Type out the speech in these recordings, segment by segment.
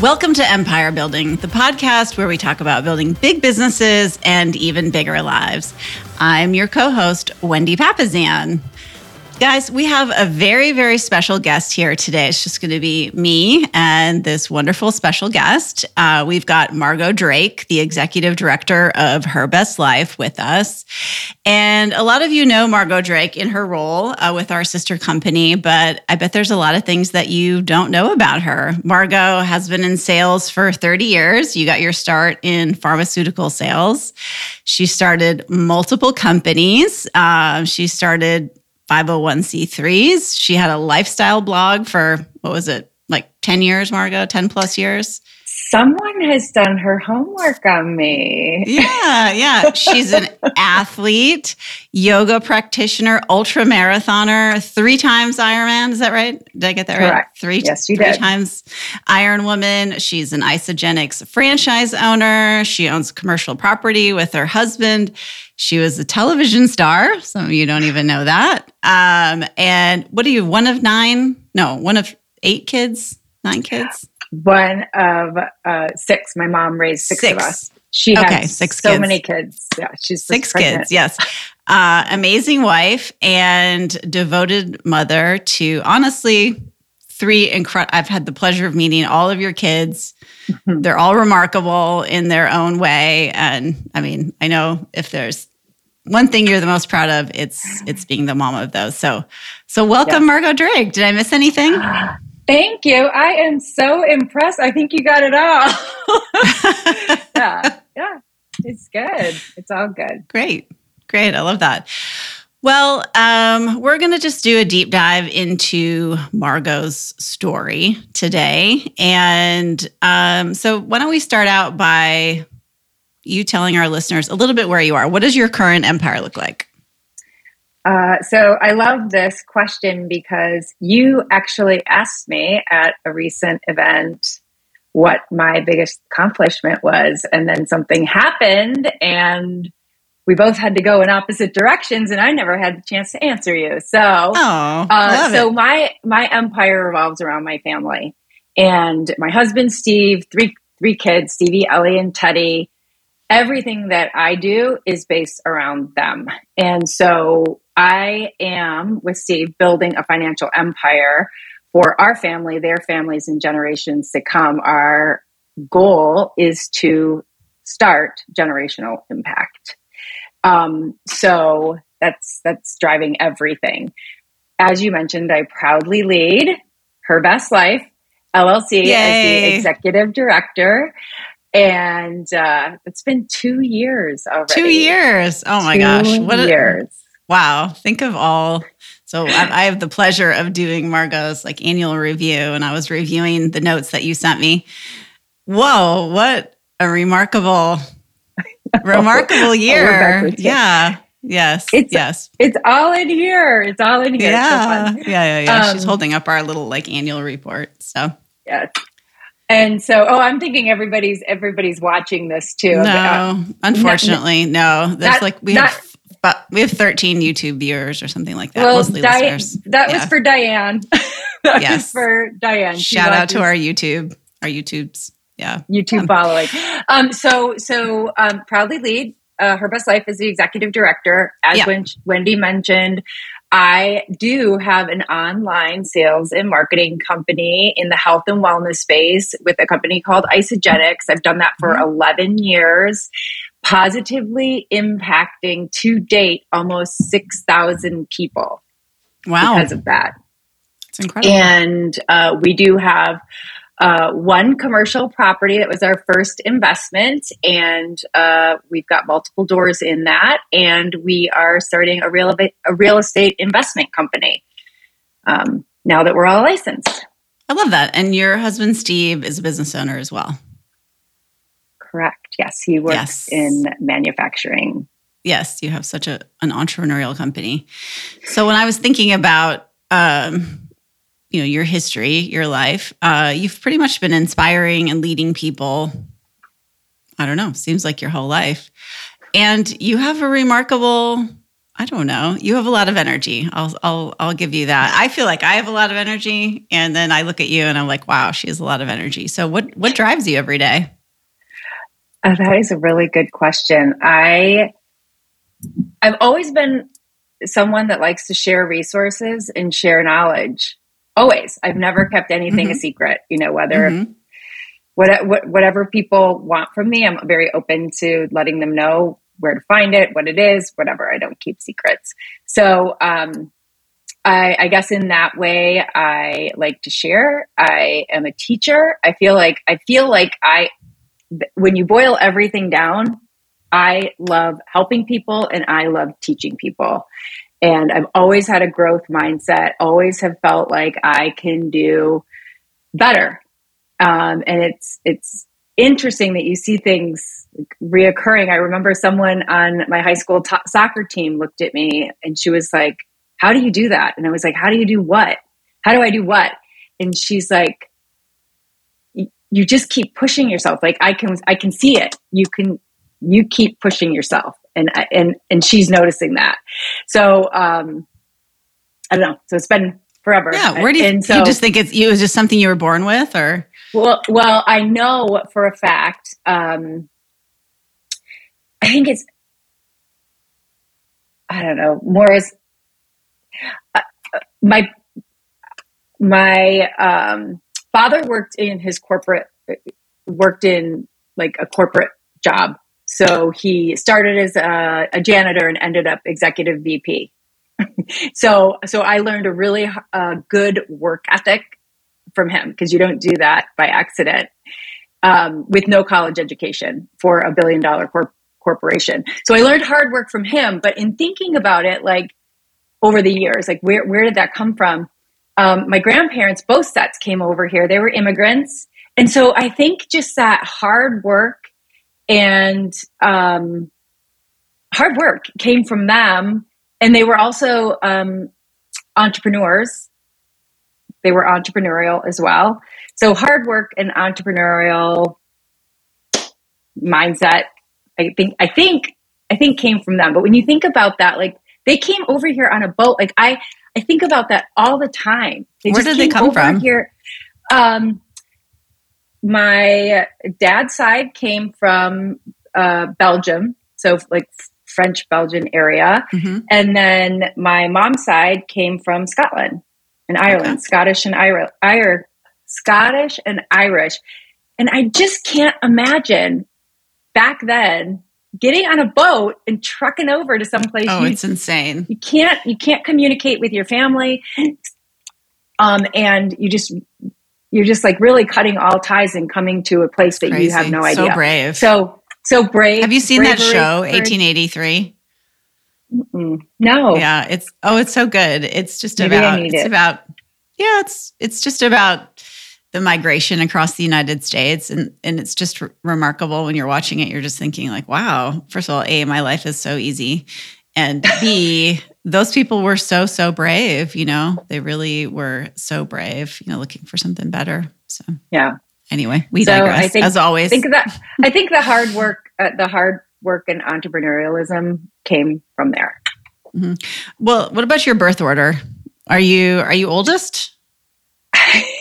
Welcome to Empire Building, the podcast where we talk about building big businesses and even bigger lives. I'm your co host, Wendy Papasan. Guys, we have a very, very special guest here today. It's just going to be me and this wonderful special guest. Uh, we've got Margaux Drake, the executive director of Her Best Life, with us. And a lot of you know Margaux Drake in her role uh, with our sister company, but I bet there's a lot of things that you don't know about her. Margaux has been in sales for 30 years. You got your start in pharmaceutical sales. She started multiple companies. Uh, she started 501c3s. She had a lifestyle blog for what was it, like 10 years, Margaux, 10 plus years? Someone has done her homework on me. Yeah, yeah. She's an athlete, yoga practitioner, ultra marathoner, three times Ironman. Is that right? Did I get that Correct. right? Three, yes, you three did. times Iron Woman. She's an Isagenix franchise owner. She owns commercial property with her husband. She was a television star. Some of you don't even know that. Um, and what are you? One of nine? No, one of eight kids. Nine kids. One of uh, six. My mom raised six, Six. of us. She Okay, has six so kids. many kids. Yeah, she's six pregnant. kids yes uh, amazing wife and devoted mother to honestly three incredible i've had the pleasure of meeting all of your kids Mhm. they're all remarkable in their own way and i mean i know if there's one thing you're the most proud of it's it's being the mom of those so so welcome Yes. margaux drake did i miss anything Thank you. I am so impressed. I think you got it all. yeah, yeah. It's good. It's all good. Great. Great. I love that. Well, um, we're going to just do a deep dive into Margaux's story today. And um, so, why don't we start out by you telling our listeners a little bit where you are? What does your current empire look like? Uh, so I love this question because you actually asked me at a recent event what my biggest accomplishment was, and then something happened, and we both had to go in opposite directions, and I never had the chance to answer you. So, Oh, uh, so it. my my empire revolves around my family, and my husband Steve, three three kids, Stevie, Ellie, and Teddy. Everything that I do is based around them, and so I am with Steve building a financial empire for our family, their families, and generations to come. Our goal is to start generational impact. Um, so that's that's driving everything. As you mentioned, I proudly lead Her Best Life LLC as the executive director, and uh, it's been two years already. Two years. Oh my Two gosh. What a, years. Wow. Think of all. So I, I have the pleasure of doing Margaux's like annual review, and I was reviewing the notes that you sent me. Whoa, what a remarkable, remarkable year. Yeah. Yes. It's- yes. It's all in here. It's all in here. It's so Yeah. Yeah. Yeah. Yeah. She's Um, holding up our little like annual report. So Yes. And so, oh, I'm thinking everybody's everybody's watching this too. Uh, no, unfortunately, no. There's not- like we not- have but we have 13 YouTube viewers or something like that. well, listeners. that Yeah. was for Diane. that Yes. was for Diane. She Shout out to our YouTube, our YouTubes. Yeah. YouTube Um, following. Um, so, so um, proudly lead uh, Her Best Life as the executive director. As Yeah. Wendy mentioned, I do have an online sales and marketing company in the health and wellness space with a company called Isagenix. I've done that for Mhm. 11 years, positively impacting to date almost 6,000 people Wow. because of that. It's incredible. And uh, we do have uh, one commercial property that was our first investment, and uh, we've got multiple doors in that. And we are starting a real a real estate investment company um, now that we're all licensed. I love that. And your husband, Steve, is a business owner as well. Correct. Yes, he works Yes. in manufacturing. Yes, you have such a, an entrepreneurial company. So when I was thinking about, um, you know, your history, your life, uh, you've pretty much been inspiring and leading people. I don't know, seems like your whole life. And you have a remarkable I don't know. You have a lot of energy. I'll I'll I'll give you that. I feel like I have a lot of energy and then I look at you and I'm like, wow, she has a lot of energy. So what what drives you every day? Oh, that is a really good question. I I've always been someone that likes to share resources and share knowledge. Always. I've never kept anything mm-hmm. a secret, you know, whether mm-hmm. what, what, whatever people want from me, I'm very open to letting them know where to find it, what it is, whatever. I don't keep secrets. So, um, I, I guess in that way, I like to share. I am a teacher. I feel like I feel like I, when you boil everything down, I love helping people and I love teaching people. And I've always had a growth mindset, always have felt like I can do better. Um, and it's, it's interesting that you see things reoccurring. I remember someone on my high school soccer team looked at me and she was like, How do you do that? And I was like, How do you do what? How do I do what? And she's like, You just keep pushing yourself. Like I can, I can see it. You can, you keep pushing yourself and and and she's noticing that. So um i don't know. So it's been forever. Yeah where do you, and so, you just think it's it was just something you were born with or? Well well i know for a fact um i think it's i don't know more as uh, my my um father worked in his corporate worked in like a corporate job so he started as a, a janitor and ended up executive VP. so, so I learned a really uh, good work ethic from him because you don't do that by accident um, with no college education for a billion dollar corp- corporation. So I learned hard work from him. But in thinking about it, like over the years, like where where did that come from? Um, my grandparents, both sets came over here. They were immigrants, and so I think just that hard work and um, hard work came from them. And they were also um, entrepreneurs. They were entrepreneurial as well. So hard work and entrepreneurial mindset, I think, I think, I think came from them. But when you think about that, like they came over here on a boat. Like I, I think about that all the time. They Where did they come from? Here, um, my dad's side came from uh, Belgium, so like French Belgian area, mm-hmm. and then my mom's side came from Scotland and Ireland, okay. Scottish and Irish, Irish, Scottish and Irish, and I just can't imagine back then getting on a boat and trucking over to someplace. Oh, you, it's insane. You can't you can't communicate with your family, um, and you just you're just like really cutting all ties and coming to a place that Crazy. you have no idea. So brave. So so brave. Have you seen that show, 1883? No. Yeah, it's oh, it's so good. It's just Maybe about it's it. about yeah, it's it's just about the migration across the United States and and it's just r- remarkable when you're watching it you're just thinking like wow first of all a my life is so easy and b those people were so so brave you know? They really were so brave you know looking for something better. So yeah. anyway we so digress I think, as always. I think that i think the hard work uh, the hard work and entrepreneurialism came from there. Mm-hmm. well what about your birth order? Are you are you oldest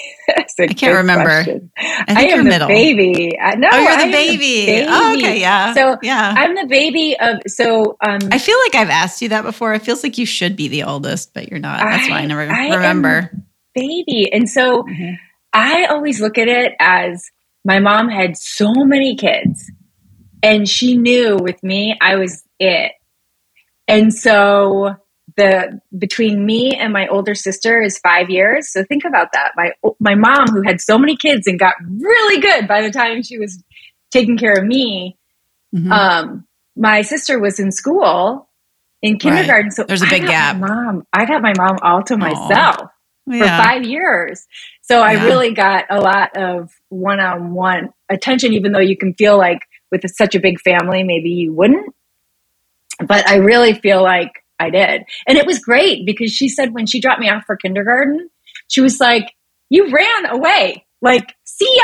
I can't remember. Question. I think I am you're the baby. Uh, no, oh, you're the baby. the baby. Oh, okay, yeah. So yeah, I'm the baby of. So um, I feel like I've asked you that before. It feels like you should be the oldest, but you're not. That's I, why I never I remember. baby, and so mm-hmm. I always look at it as my mom had so many kids, and she knew with me I was it, and so the between me and my older sister is five years. So think about that. My my mom, who had so many kids and got really good by the time she was taking care of me, mm-hmm. um, my sister was in school in kindergarten. Right. So there's a big gap. Mom, I got my mom all to myself yeah. for five years. So I really got a lot of one on one attention, even though you can feel like with such a big family, maybe you wouldn't. But I really feel like I did. And it was great because she said when she dropped me off for kindergarten, she was like, You ran away. Like, see ya.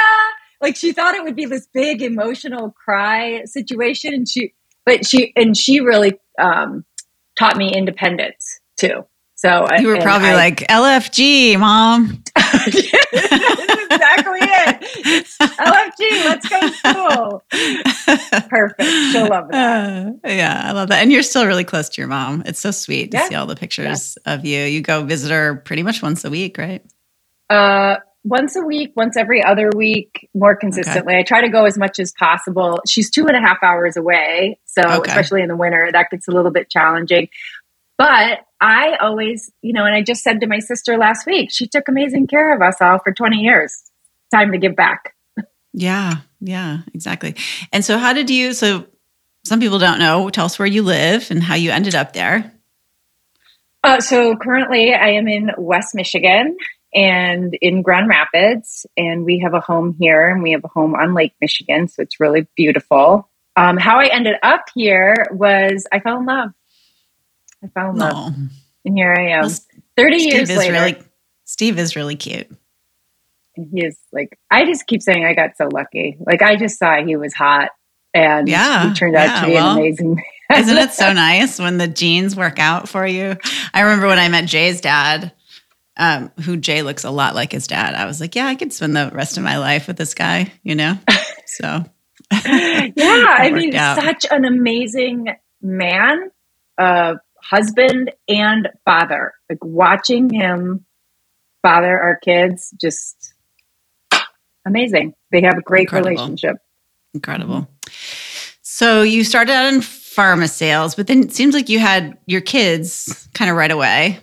Like she thought it would be this big emotional cry situation. And she, but she, and she really, um, taught me independence too. So you were probably I, like LFG, mom. exactly. LFG, let's go to school. Perfect. She'll love that. Uh, yeah, I love that. And you're still really close to your mom. It's so sweet to yeah. see all the pictures yeah. of you. You go visit her pretty much once a week, right? Uh, once a week, once every other week, more consistently. Okay. I try to go as much as possible. She's two and a half hours away. So, okay. especially in the winter, that gets a little bit challenging. But I always, you know, and I just said to my sister last week, she took amazing care of us all for 20 years. Time to give back. Yeah, yeah, exactly. And so, how did you? So, some people don't know. Tell us where you live and how you ended up there. Uh, so, currently, I am in West Michigan and in Grand Rapids, and we have a home here and we have a home on Lake Michigan. So, it's really beautiful. Um, how I ended up here was I fell in love. I fell in love. And here I am. Well, 30 Steve years later. Really, Steve is really cute. He is like, I just keep saying I got so lucky. Like, I just saw he was hot and yeah, he turned out yeah, to be well, an amazing man. Isn't it so nice when the genes work out for you? I remember when I met Jay's dad, um, who Jay looks a lot like his dad. I was like, yeah, I could spend the rest of my life with this guy, you know? So, yeah, I mean, out. such an amazing man. Uh, husband and father. Like watching him father our kids, just amazing. They have a great Incredible. relationship. Incredible. So you started out in pharma sales, but then it seems like you had your kids kind of right away.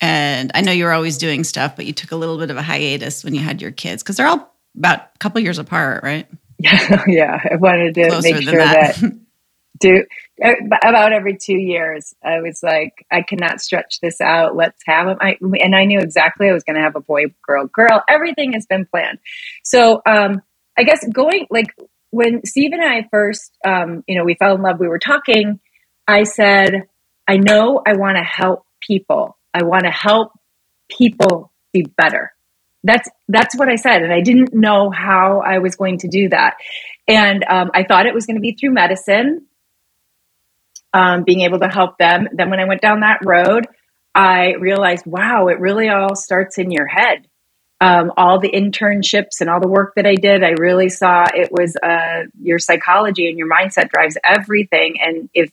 And I know you were always doing stuff, but you took a little bit of a hiatus when you had your kids because they're all about a couple years apart, right? Yeah, yeah. I wanted to Closer make sure that, that do uh, about every two years. I was like, I cannot stretch this out. Let's have them. I, and I knew exactly I was going to have a boy, girl, girl. Everything has been planned. So, um, I guess going like when Steve and I first, um, you know, we fell in love, we were talking. I said, I know I want to help people. I want to help people be better. That's that's what I said, and I didn't know how I was going to do that. And um, I thought it was going to be through medicine um, being able to help them. Then when I went down that road, I realized, wow, it really all starts in your head. Um, all the internships and all the work that I did, I really saw it was uh, your psychology and your mindset drives everything, and if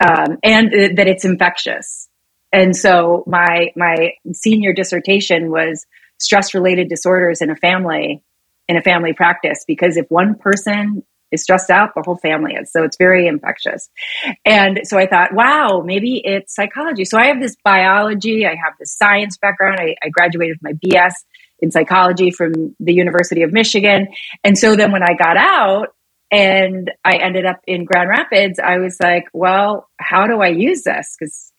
um, and that it's infectious. And so my my senior dissertation was stress related disorders in a family in a family practice because if one person is stressed out, the whole family is. So it's very infectious. And so I thought, wow, maybe it's psychology. So I have this biology, I have this science background. I, I graduated with my BS in psychology from the University of Michigan. And so then when I got out, and I ended up in Grand Rapids. I was like, well, how do I use this? Because,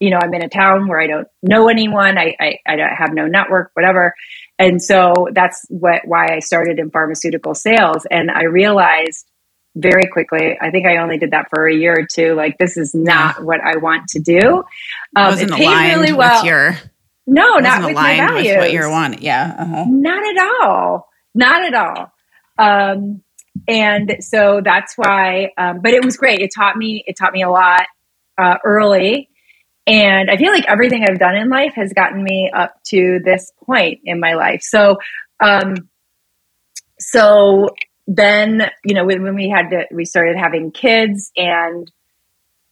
you know, I'm in a town where I don't know anyone. I, I, I have no network, whatever. And so that's what why I started in pharmaceutical sales. And I realized very quickly, I think I only did that for a year or two. Like this is not what I want to do. Um, it paid really well. your no, not with my values. With what you're wanting, yeah, uh-huh. not at all, not at all. Um, and so that's why. Um, but it was great. It taught me. It taught me a lot uh, early. And I feel like everything I've done in life has gotten me up to this point in my life. So, um, so then, you know, when, when we had to, we started having kids and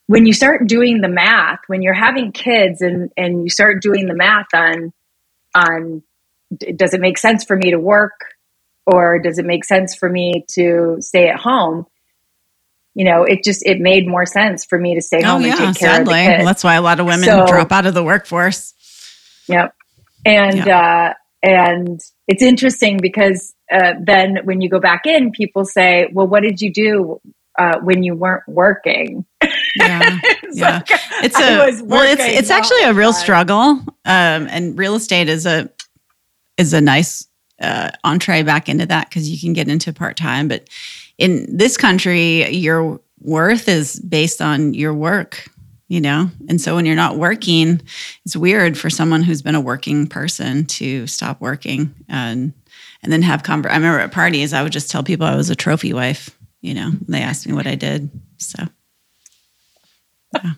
when you start doing the math, when you're having kids and, and you start doing the math on, on, does it make sense for me to work or does it make sense for me to stay at home? You know, it just it made more sense for me to stay oh, home yeah, and take care sadly. of the kids. That's why a lot of women so, drop out of the workforce. Yep. And uh, and it's interesting because uh, then when you go back in, people say, "Well, what did you do uh, when you weren't working?" Yeah, it's yeah. Like, it's a well, it's it's actually a real struggle, um, and real estate is a is a nice uh, entree back into that because you can get into part time, but in this country, your worth is based on your work, you know? And so when you're not working, it's weird for someone who's been a working person to stop working and and then have conver- I remember at parties, I would just tell people I was a trophy wife, you know, they asked me what I did. So yeah.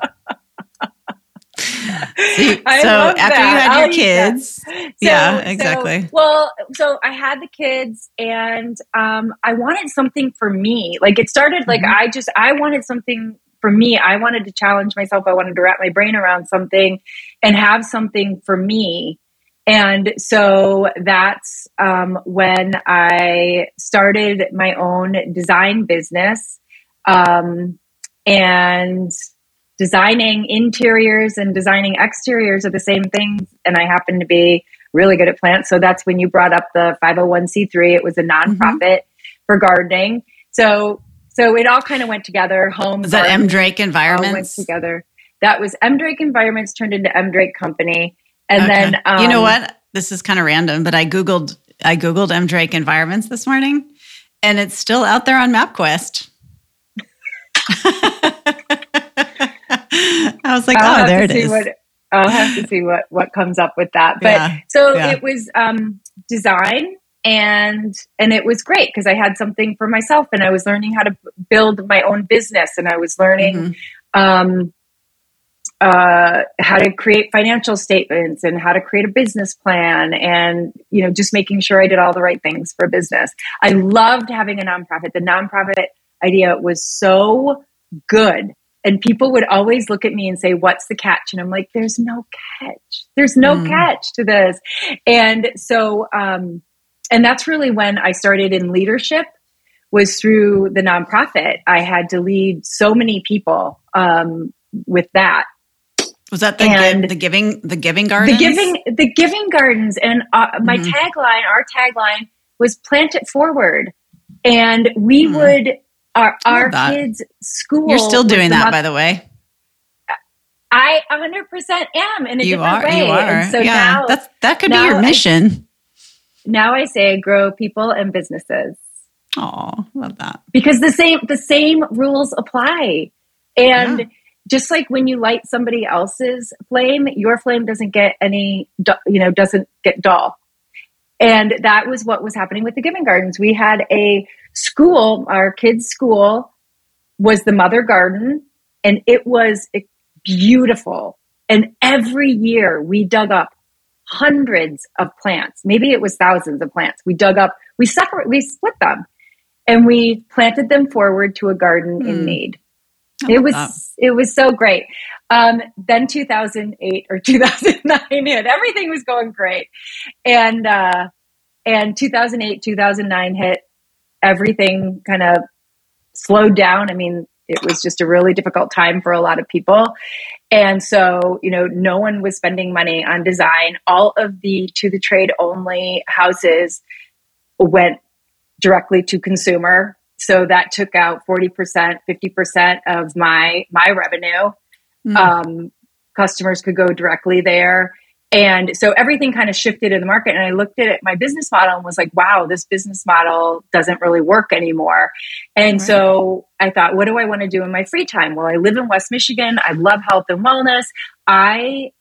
so, after that. you had I'll your kids, so, yeah, exactly. So, well, so I had the kids, and um, I wanted something for me. Like it started, like mm-hmm. I just I wanted something for me. I wanted to challenge myself. I wanted to wrap my brain around something and have something for me. And so that's um, when I started my own design business. Um, and designing interiors and designing exteriors are the same things. And I happen to be really good at plants. So that's when you brought up the 501c3. It was a nonprofit mm-hmm. for gardening. So so it all kind of went together. Home was that M Drake Environments went together. That was M Drake Environments turned into M Drake Company, and okay. then um, you know um, what? This is kind of random, but I googled I googled M Drake Environments this morning, and it's still out there on MapQuest. I was like, I'll oh, there it is. What, I'll have to see what what comes up with that. But yeah, so yeah. it was um, design and and it was great because I had something for myself and I was learning how to build my own business and I was learning mm-hmm. um, uh, how to create financial statements and how to create a business plan and you know just making sure I did all the right things for business. I loved having a nonprofit. The nonprofit idea was so good and people would always look at me and say what's the catch? And i'm like there's no catch. There's no mm. catch to this. And so um, and that's really when i started in leadership was through the nonprofit. I had to lead so many people um, with that. Was that the, and the giving the giving gardens? the giving the giving gardens. And uh, my mm. tagline our tagline was plant it forward. And we mm. would our our kids' school. You're still doing that, by the way. I 100% am in a you different are, way. You are. And so yeah, now that's that could be your mission. I, now I say grow people and businesses. Oh, love that. Because the same the same rules apply. And yeah. just like when you light somebody else's flame, your flame doesn't get any you know, doesn't get dull. And that was what was happening with the Giving Gardens. We had a school, our kids' school was the mother garden, and it was beautiful. And every year we dug up hundreds of plants. Maybe it was thousands of plants. We dug up, we separate, we split them, and we planted them forward to a garden mm. in hmm. need. It was that. it was so great. Um, then 2008 or 2009 hit. Everything was going great, and uh, and 2008 2009 hit everything kind of slowed down. I mean, it was just a really difficult time for a lot of people. And so, you know, no one was spending money on design. All of the to the trade only houses went directly to consumer. So that took out 40%, 50% of my my revenue. Mm. Um, customers could go directly there. And so everything kind of shifted in the market. And I looked at it, my business model and was like, wow, this business model doesn't really work anymore. And right. so I thought, what do I want to do in my free time? Well, I live in West Michigan. I love health and wellness. I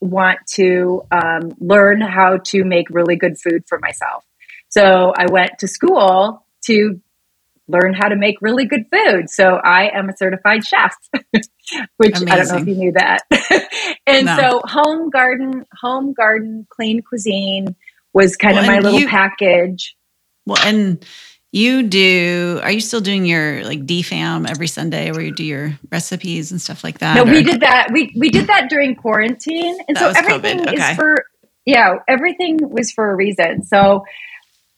want to um, learn how to make really good food for myself. So I went to school to learn how to make really good food. So I am a certified chef, which Amazing. I don't know if you knew that. and no. so home garden, home garden, clean cuisine was kind well, of my little you, package. Well, and you do, are you still doing your like DFAM every Sunday where you do your recipes and stuff like that? No, or? we did that. We, we did that during quarantine. And that so everything okay. is for, yeah, everything was for a reason. So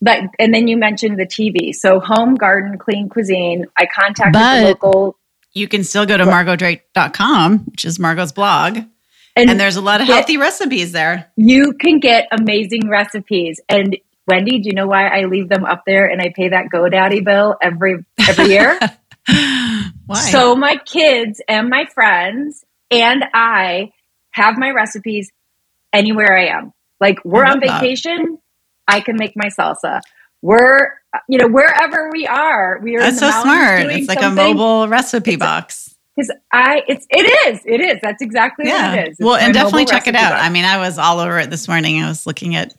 but and then you mentioned the TV. So home garden clean cuisine. I contacted but the local. You can still go to margauxdrake.com, which is Margaux's blog. And, and there's a lot of healthy recipes there. You can get amazing recipes. And Wendy, do you know why I leave them up there and I pay that GoDaddy bill every every year? why? So my kids and my friends and I have my recipes anywhere I am. Like we're on vacation, I can make my salsa. We're, you know, wherever we are, we are. That's so smart. It's like something. a mobile recipe box. Because I, it's, it is, it is. That's exactly yeah. what it is. It's well, and definitely check it out. Box. I mean, I was all over it this morning. I was looking at,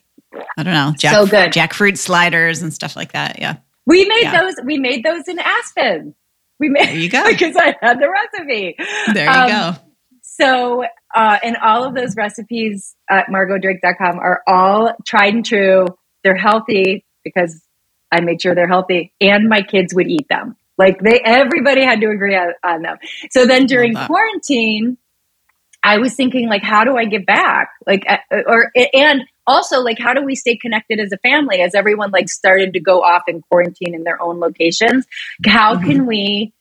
I don't know, jack, so good. jackfruit sliders and stuff like that. Yeah. We made yeah. those. We made those in Aspen. We made. There you go. because I had the recipe. There you um, go. So, uh, and all of those recipes at margauxdrake.com are all tried and true. They're healthy because I made sure they're healthy and my kids would eat them. Like they, everybody had to agree on, on them. So then during quarantine, I was thinking like, how do I get back? Like, uh, or, and also like, how do we stay connected as a family as everyone like started to go off in quarantine in their own locations? How mm-hmm. can we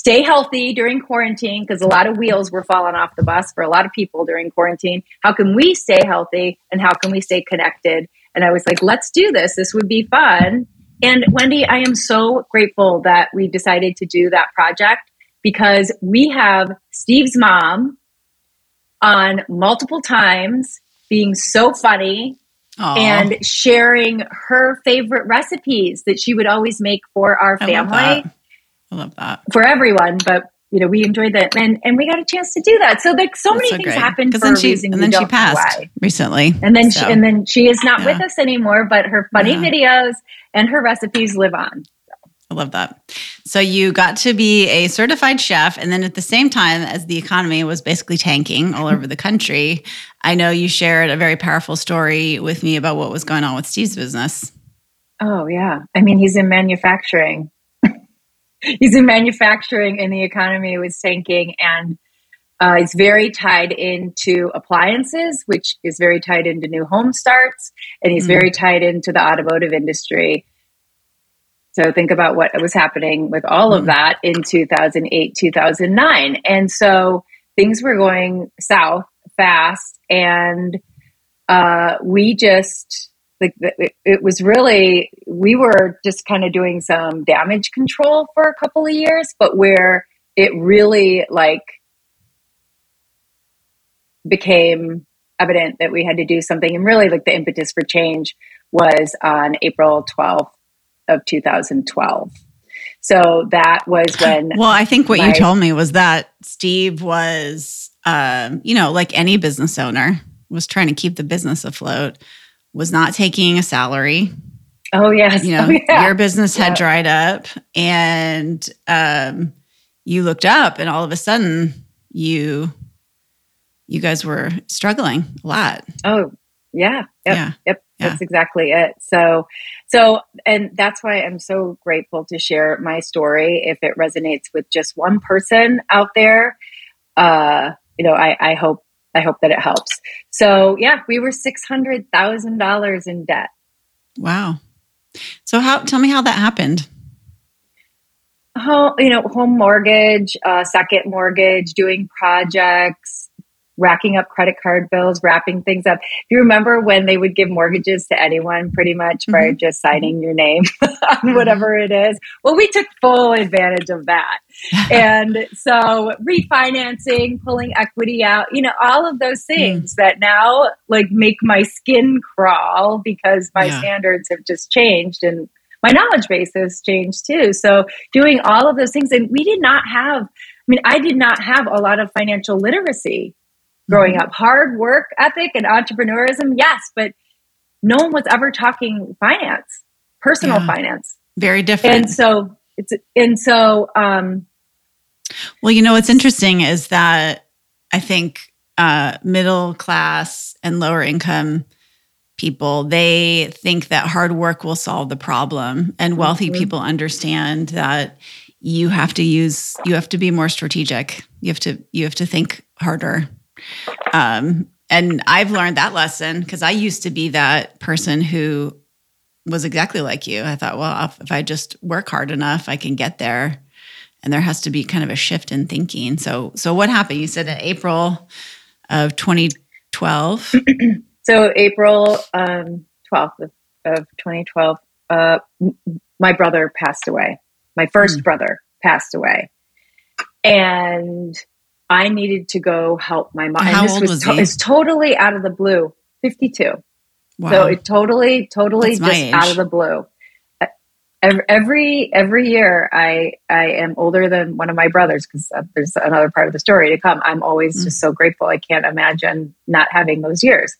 stay healthy during quarantine? Because a lot of wheels were falling off the bus for a lot of people during quarantine. How can we stay healthy and how can we stay connected? And I was like, let's do this. This would be fun. And Wendy, I am so grateful that we decided to do that project because we have Steve's mom on multiple times being so funny Aww. and sharing her favorite recipes that she would always make for our family. I love, that. For everyone, but you know, we enjoyed that and and we got a chance to do that. So like so That's many so things great. happened for then she, reason and then she passed recently. And then so. she, and then she is not yeah. with us anymore, but her funny yeah. videos and her recipes live on. I love that. So you got to be a certified chef, and then at the same time as the economy was basically tanking all over the country, I know you shared a very powerful story with me about what was going on with Steve's business. Oh yeah, I mean he's in manufacturing. He's in manufacturing, and the economy was tanking, and uh, it's very tied into appliances, which is very tied into new home starts, and he's mm. very tied into the automotive industry. So think about what was happening with all of mm. that in 2008, 2009. And so things were going south fast. And uh, we just, like, it, it was really, we were just kind of doing some damage control for a couple of years, but where it really like became evident that we had to do something. And really, like, the impetus for change was on April 12th of 2012. So that was when. Well, I think what my, you told me was that Steve was, um, you know, like any business owner, was trying to keep the business afloat, was not taking a salary. Oh yes, you know, oh, yeah. your business had yeah. dried up, and um, you looked up, and all of a sudden, you you guys were struggling a lot. Oh yeah, yep, yeah, yep. That's exactly it. So, so, and that's why I'm so grateful to share my story. If it resonates with just one person out there, uh, you know, I, I hope, I hope that it helps. So, yeah, we were six hundred thousand dollars in debt. Wow. So, how? Tell me how that happened. Home, you know, home mortgage, uh, second mortgage, doing projects, racking up credit card bills, wrapping things up. Do you remember when they would give mortgages to anyone pretty much mm-hmm. by just signing your name on mm-hmm. whatever it is? Well, we took full advantage of that. and so refinancing, pulling equity out, you know, all of those mm. things mm. that now like make my skin crawl because my yeah. standards have just changed and my knowledge base has changed too. So doing all of those things and we did not have I mean, I did not have a lot of financial literacy growing up. Hard work ethic and entrepreneurism, yes, but no one was ever talking finance, personal yeah. finance. Very different. And so it's and so um well, you know what's interesting is that I think uh middle class and lower income people they think that hard work will solve the problem and wealthy mm-hmm. people understand that you have to use you have to be more strategic you have to you have to think harder um, and I've learned that lesson because I used to be that person who was exactly like you. I thought, well, if I just work hard enough, I can get there. And there has to be kind of a shift in thinking. So, so what happened? You said in April of 2012. so April um, 12th of, of 2012, uh, my brother passed away. My first mm. brother passed away, and I needed to go help my mom. How and this old was, was to-? It's totally out of the blue. 52. Wow. So it totally, totally That's just out of the blue. Every every year, I I am older than one of my brothers because uh, there's another part of the story to come. I'm always mm. just so grateful. I can't imagine not having those years.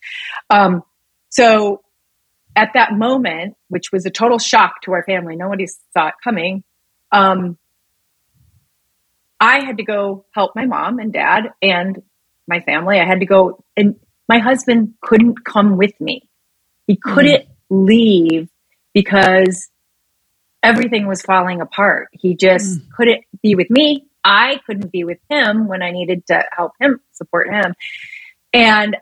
Um, so at that moment, which was a total shock to our family, nobody saw it coming. Um, I had to go help my mom and dad and my family. I had to go, and my husband couldn't come with me. He couldn't mm. leave because everything was falling apart. He just mm. couldn't be with me. I couldn't be with him when I needed to help him, support him. And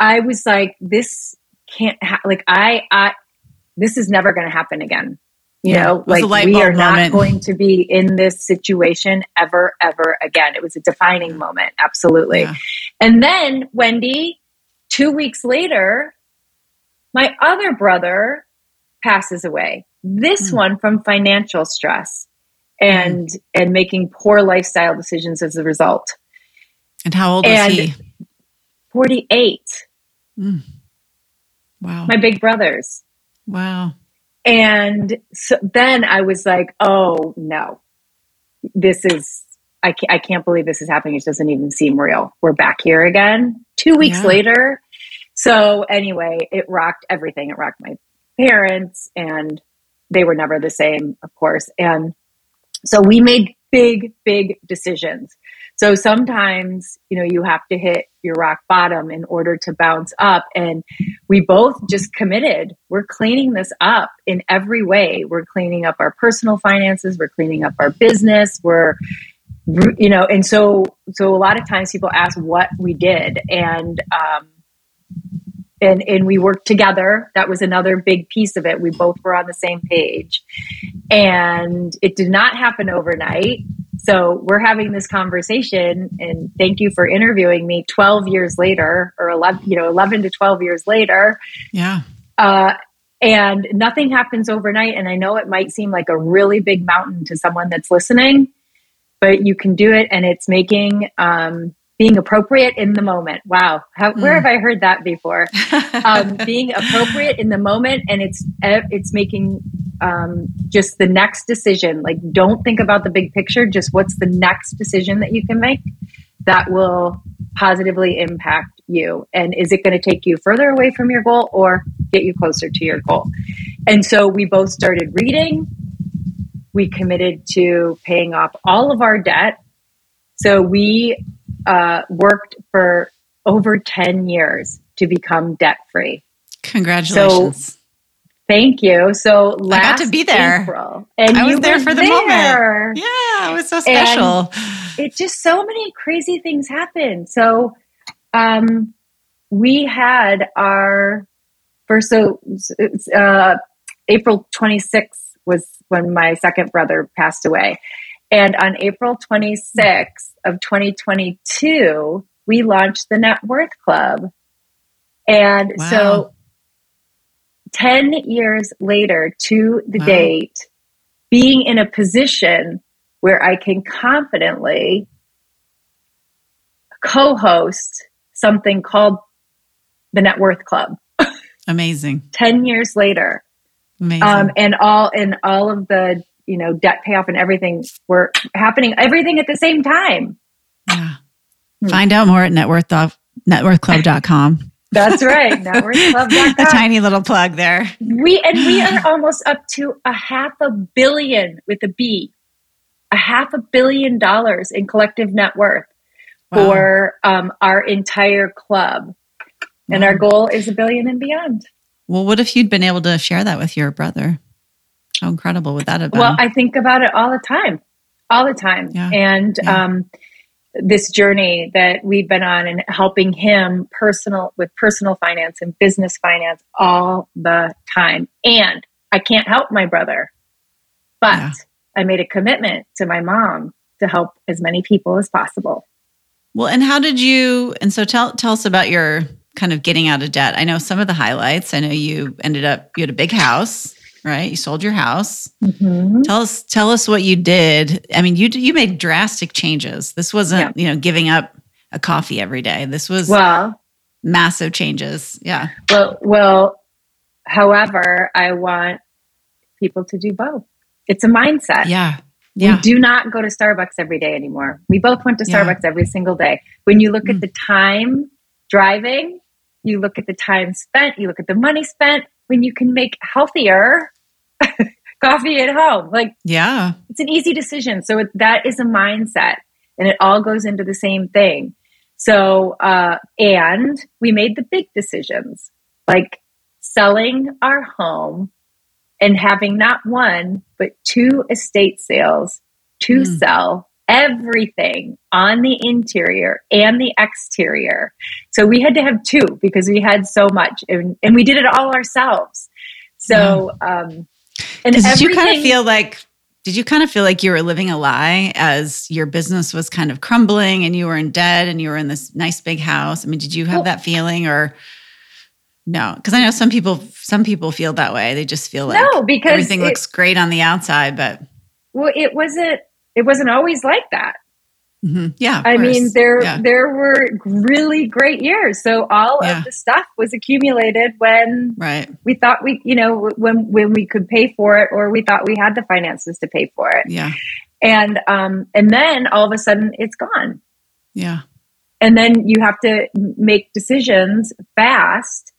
I was like, this can't ha- like I I this is never going to happen again. You yeah, know, like we are not going to be in this situation ever, ever again. It was a defining moment. Absolutely. Yeah. And then Wendy, two weeks later, my other brother passes away. This mm. one from financial stress and mm. and making poor lifestyle decisions as a result. And how old and was he? 48. Mm. Wow. My big brothers. Wow. And so then I was like, oh no, this is, I can't, I can't believe this is happening. It doesn't even seem real. We're back here again two weeks yeah. later. So anyway, it rocked everything. It rocked my parents and they were never the same, of course. And so we made big, big decisions. So sometimes, you know, you have to hit your rock bottom in order to bounce up. And we both just committed. We're cleaning this up in every way. We're cleaning up our personal finances. We're cleaning up our business. We're, you know, and so, so a lot of times people ask what we did. And, um, and and we worked together that was another big piece of it we both were on the same page and it did not happen overnight so we're having this conversation and thank you for interviewing me 12 years later or 11 you know 11 to 12 years later. Yeah. Uh, and nothing happens overnight and i know it might seem like a really big mountain to someone that's listening but you can do it and it's making um, being appropriate in the moment. Wow, How, where have. I heard that before? um, being appropriate in the moment, and it's it's making um, just the next decision. Like, don't think about the big picture. Just what's the next decision that you can make that will positively impact you, and is it going to take you further away from your goal or get you closer to your goal? And so we both started reading. We committed to paying off all of our debt. So we uh, worked for over 10 years to become debt free. Congratulations. So, thank you. So I got to be there. April, and I was there for the there. moment. Yeah, it was so special. And it just so many crazy things happened. So um, we had our first, so uh, April 26th was when my second brother passed away. And on April 26th, of 2022, we launched the Net Worth Club. And wow. so 10 years later to the wow. date, being in a position where I can confidently co host something called the Net Worth Club. Amazing. 10 years later. Amazing. Um, and all and all of the you know, debt payoff and everything were happening, everything at the same time. Yeah. Hmm. Find out more at networth, networthclub.com. That's right. Networthclub.com. a tiny little plug there. We, and we are almost up to a half a billion with a B, a half a billion dollars in collective net worth wow. for um, our entire club. And wow. our goal is a billion and beyond. Well, what if you'd been able to share that with your brother? How incredible would that have been? Well, I think about it all the time, all the time. Yeah. And yeah. Um, this journey that we've been on and helping him personal with personal finance and business finance all the time. And I can't help my brother, but yeah. I made a commitment to my mom to help as many people as possible. Well, and how did you? And so tell tell us about your kind of getting out of debt. I know some of the highlights. I know you ended up you had a big house right? You sold your house. Mm-hmm. Tell us tell us what you did. I mean, you you made drastic changes. This wasn't, yeah. you know, giving up a coffee every day. This was well massive changes. Yeah. Well, well, however, I want people to do both. It's a mindset. Yeah. Yeah. We do not go to Starbucks every day anymore. We both went to Starbucks yeah. every single day. When you look mm. at the time driving, you look at the time spent, you look at the money spent, when you can make healthier coffee at home. Like, yeah, it's an easy decision. So it, that is a mindset and it all goes into the same thing. So, uh, and we made the big decisions like selling our home and having not one, but two estate sales to mm. sell everything on the interior and the exterior. So we had to have two because we had so much and, and we did it all ourselves. So, um, and did you kind of feel like, did you kind of feel like you were living a lie as your business was kind of crumbling and you were in debt and you were in this nice big house? I mean, did you have well, that feeling or? No, because I know some people some people feel that way. They just feel like no, because everything it, looks great on the outside, but well, it wasn't it wasn't always like that. Mm-hmm. Yeah, I mean there yeah. there were really great years. So all yeah. of the stuff was accumulated when right. we thought we you know when when we could pay for it or we thought we had the finances to pay for it. Yeah, and um and then all of a sudden it's gone. Yeah, and then you have to make decisions fast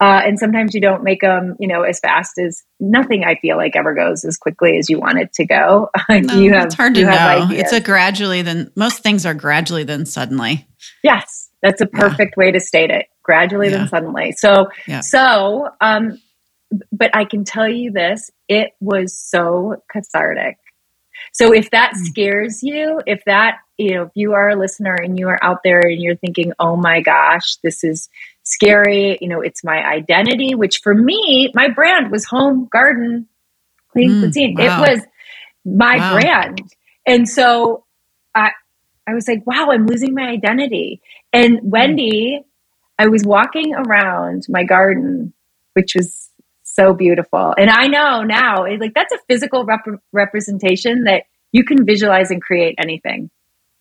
uh, and sometimes you don't make them, you know, as fast as nothing. I feel like ever goes as quickly as you want it to go. No, you have, it's hard to know. It's a gradually then. Most things are gradually then suddenly. Yes, that's a perfect yeah. way to state it. Gradually yeah. then suddenly. So, yeah. so, um, but I can tell you this: it was so cathartic. So if that mm. scares you, if that you know, if you are a listener and you are out there and you're thinking, "Oh my gosh, this is." scary. You know, it's my identity, which for me, my brand was home, garden, clean mm, cuisine. Wow. It was my wow. brand. And so I, I was like, wow, I'm losing my identity. And Wendy, I was walking around my garden, which was so beautiful. And I know now, like that's a physical rep- representation that you can visualize and create anything.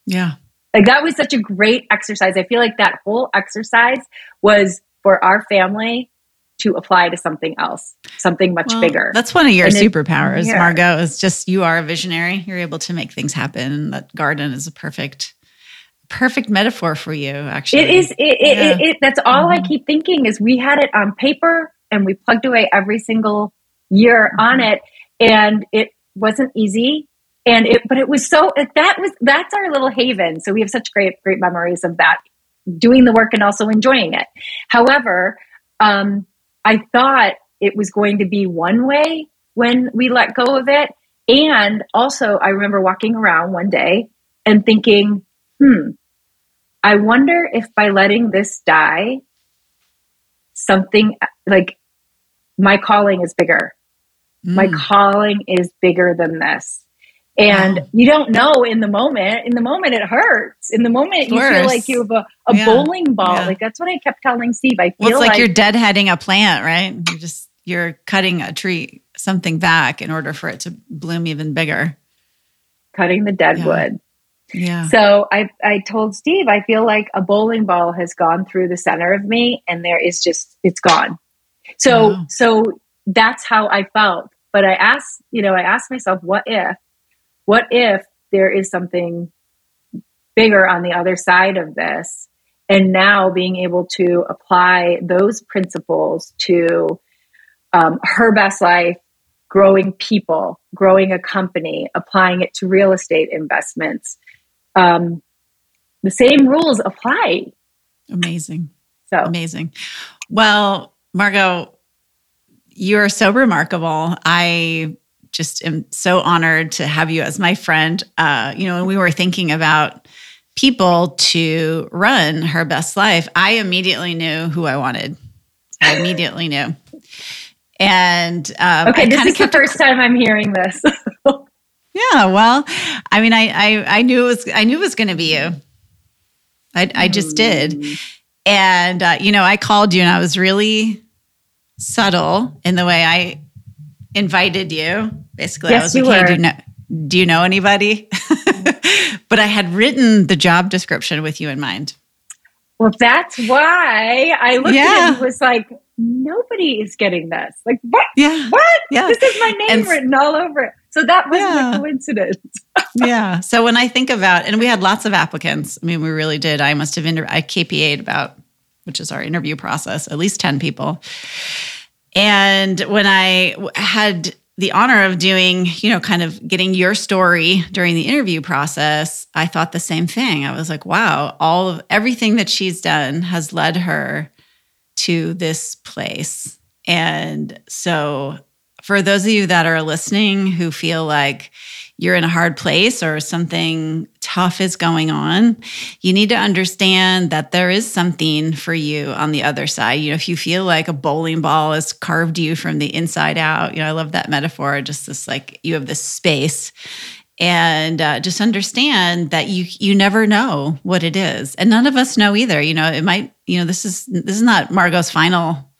Yeah. Like that was such a great exercise. I feel like that whole exercise was for our family to apply to something else, something much well, bigger. That's one of your and superpowers, Margaux, is just you are a visionary. You're able to make things happen. That garden is a perfect perfect metaphor for you actually it is it, yeah. it, it, that's all mm-hmm. i keep thinking is we had it on paper and we plugged away every single year on it and it wasn't easy. And it but it was so that was that's our little haven. So we have such great great memories of that doing the work and also enjoying it. However um, i thought it was going to be one way when we let go of it. And also i remember walking around one day and thinking hmm i wonder if by letting this die something like my calling is bigger mm. my calling is bigger than this and wow. you don't know in the moment. In the moment, it hurts. In the moment, you feel like you have a, a yeah. bowling ball. Yeah. Like that's what I kept telling Steve. I feel well, it's like, like you're deadheading a plant, right? You're just you're cutting a tree something back in order for it to bloom even bigger. Cutting the dead yeah. wood. Yeah. So I I told Steve I feel like a bowling ball has gone through the center of me and there is just it's gone. So wow. so that's how I felt. But I asked, you know, I asked myself, what if what if there is something bigger on the other side of this? And now being able to apply those principles to um, her best life, growing people, growing a company, applying it to real estate investments. Um, the same rules apply. Amazing. So amazing. Well, Margaux, you are so remarkable. I just am so honored to have you as my friend. Uh, you know, when we were thinking about people to run her best life, I immediately knew who I wanted. I immediately knew. And um, okay, I this is the first time I'm hearing this. yeah, well, I mean, I, I I knew it was I knew it was going to be you. I I just did, mm. And uh, you know, I called you, and I was really subtle in the way I invited you. Basically, yes, I was like, hey, do you know, do you know anybody? but I had written the job description with you in mind. Well, that's why I looked yeah. at it and was like, nobody is getting this. Like, what? Yeah. What? Yeah. This is my name and, written all over it. So that was yeah. a coincidence. yeah. So when I think about, and we had lots of applicants. I mean, we really did. I must have, inter- I KPA'd about, which is our interview process, at least 10 people. And when I had the honor of doing, you know, kind of getting your story during the interview process, I thought the same thing. I was like, wow, all of everything that she's done has led her to this place. And so, for those of you that are listening who feel like you're in a hard place or something tough is going on, you need to understand that there is something for you on the other side. You know, if you feel like a bowling ball has carved you from the inside out, you know, I love that metaphor, just this like you have this space. And uh, just understand that you you never know what it is. And none of us know either. You know it might you know this is this is not margaux's final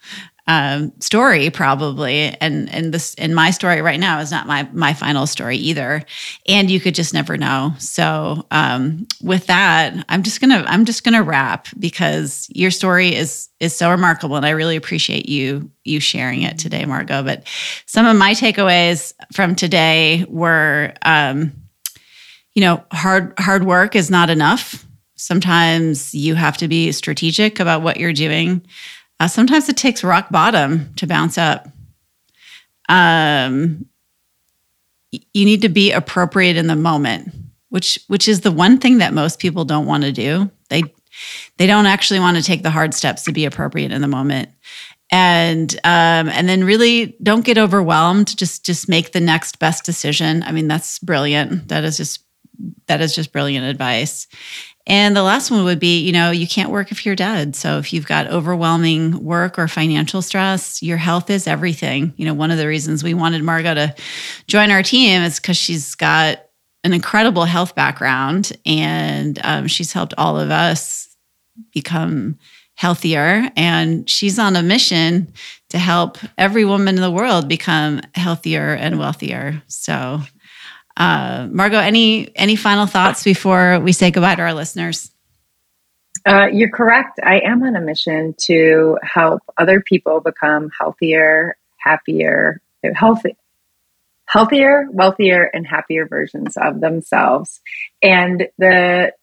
um, story probably. And and this and my story right now is not my my final story either. And you could just never know. So um, with that i'm just gonna i'm just gonna wrap because your story is is so remarkable and i really appreciate you you sharing it today margaux but some of my takeaways from today were um, you know hard hard work is not enough. Sometimes you have to be strategic about what you're doing uh, sometimes it takes rock bottom to bounce up. Um, you need to be appropriate in the moment, which which is the one thing that most people don't want to do. They they don't actually want to take the hard steps to be appropriate in the moment. And um, and then really don't get overwhelmed. Just just make the next best decision. I mean that's brilliant. That is just that is just brilliant advice and the last one would be, you know, you can't work if you're dead. So if you've got overwhelming work or financial stress, your health is everything. You know, one of the reasons we wanted Margaux to join our team is because she's got an incredible health background and um, she's helped all of us become healthier. And she's on a mission to help every woman in the world become healthier and wealthier. So uh, Margaux, any any final thoughts before we say goodbye to our listeners? Uh, you're correct. I am on a mission to help other people become healthier, happier, healthy, healthier, wealthier, and happier versions of themselves. And the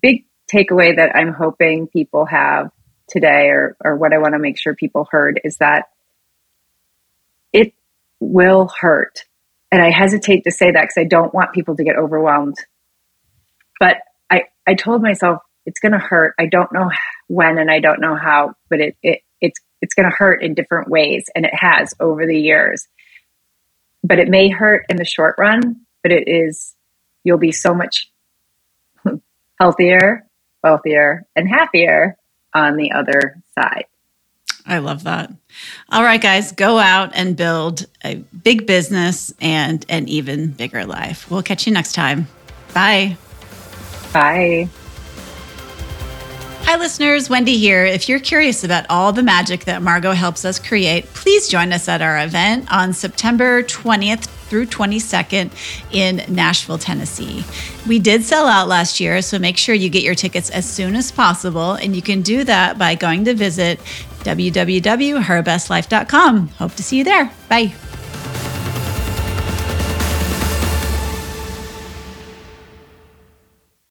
big takeaway that I'm hoping people have today, or or what I want to make sure people heard, is that it will hurt and I hesitate to say that because I don't want people to get overwhelmed. But I, I told myself it's going to hurt. I don't know when and I don't know how, but it, it it's it's going to hurt in different ways, and it has over the years. But it may hurt in the short run, but it is you'll be so much healthier, wealthier, and happier on the other side. I love that. All right, guys, go out and build a big business and an even bigger life. We'll catch you next time. Bye. Bye. Hi, listeners. Wendy here. If you're curious about all the magic that Margaux helps us create, please join us at our event on September 20th through 22nd in Nashville, Tennessee. We did sell out last year, so make sure you get your tickets as soon as possible. And you can do that by going to visit www.herbestlife.com. Hope to see you there. Bye.